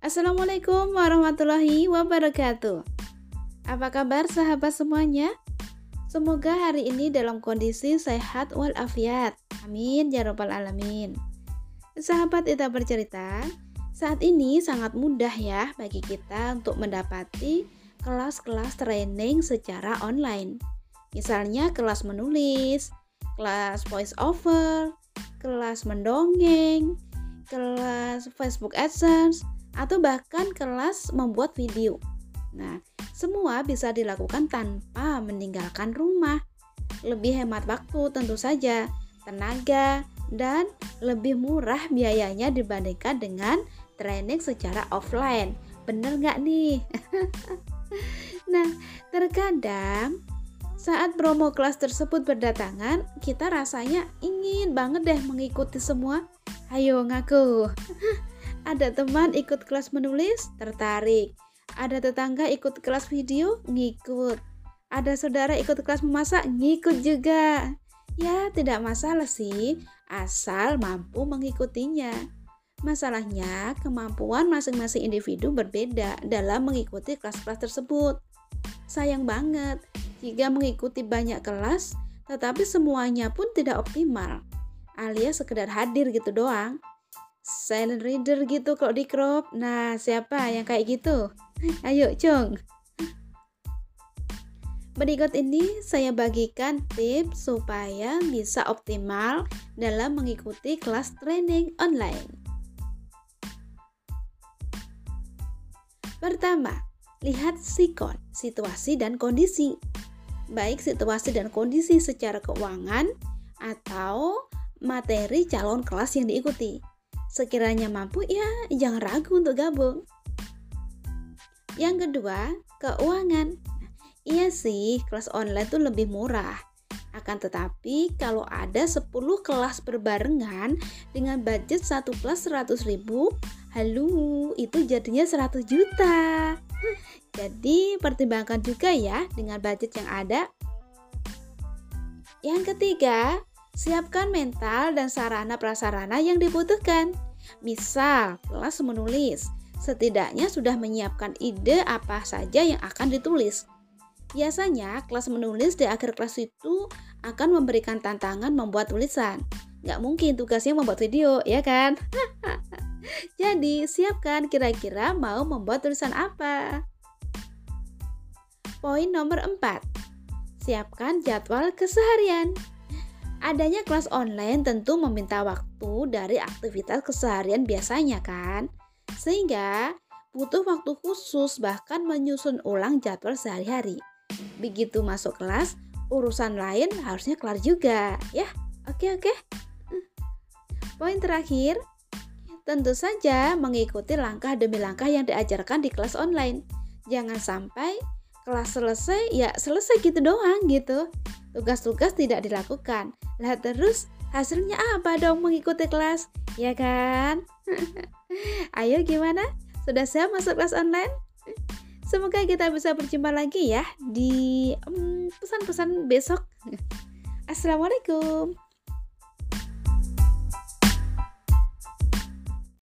Assalamualaikum warahmatullahi wabarakatuh. Apa kabar sahabat semuanya? Semoga hari ini dalam kondisi sehat walafiat. Amin ya rabbal alamin. Sahabat kita bercerita, saat ini sangat mudah ya bagi kita untuk mendapati kelas-kelas training secara online. Misalnya kelas menulis, kelas voice over, kelas mendongeng, kelas Facebook AdSense, atau bahkan kelas membuat video. Nah, semua bisa dilakukan tanpa meninggalkan rumah. Lebih hemat waktu tentu saja, tenaga, dan lebih murah biayanya dibandingkan dengan training secara offline. Bener nggak nih? nah, terkadang saat promo kelas tersebut berdatangan, kita rasanya ingin banget deh mengikuti semua. Ayo ngaku. Ada teman ikut kelas menulis, tertarik. Ada tetangga ikut kelas video, ngikut. Ada saudara ikut kelas memasak, ngikut juga. Ya, tidak masalah sih, asal mampu mengikutinya. Masalahnya, kemampuan masing-masing individu berbeda dalam mengikuti kelas-kelas tersebut. Sayang banget jika mengikuti banyak kelas, tetapi semuanya pun tidak optimal, alias sekedar hadir gitu doang silent reader gitu kalau di crop. Nah, siapa yang kayak gitu? Ayo, Cung. Berikut ini saya bagikan tips supaya bisa optimal dalam mengikuti kelas training online. Pertama, lihat sikon, situasi dan kondisi. Baik situasi dan kondisi secara keuangan atau materi calon kelas yang diikuti. Sekiranya mampu, ya jangan ragu untuk gabung. Yang kedua, keuangan. Iya sih, kelas online tuh lebih murah. Akan tetapi, kalau ada 10 kelas berbarengan dengan budget satu kelas 100 ribu, halu, itu jadinya 100 juta. Jadi, pertimbangkan juga ya dengan budget yang ada. Yang ketiga, Siapkan mental dan sarana prasarana yang dibutuhkan. Misal, kelas menulis, setidaknya sudah menyiapkan ide apa saja yang akan ditulis. Biasanya, kelas menulis di akhir kelas itu akan memberikan tantangan membuat tulisan. Nggak mungkin tugasnya membuat video, ya kan? Jadi, siapkan kira-kira mau membuat tulisan apa. Poin nomor 4. Siapkan jadwal keseharian. Adanya kelas online tentu meminta waktu dari aktivitas keseharian biasanya kan? Sehingga butuh waktu khusus bahkan menyusun ulang jadwal sehari-hari. Begitu masuk kelas, urusan lain harusnya kelar juga, ya. Oke, oke. Poin terakhir, tentu saja mengikuti langkah demi langkah yang diajarkan di kelas online. Jangan sampai kelas selesai ya selesai gitu doang gitu. Tugas-tugas tidak dilakukan. Lah terus hasilnya apa dong mengikuti kelas? Ya kan? Ayo gimana? Sudah siap masuk kelas online? Semoga kita bisa berjumpa lagi ya di pesan-pesan um, besok. Assalamualaikum.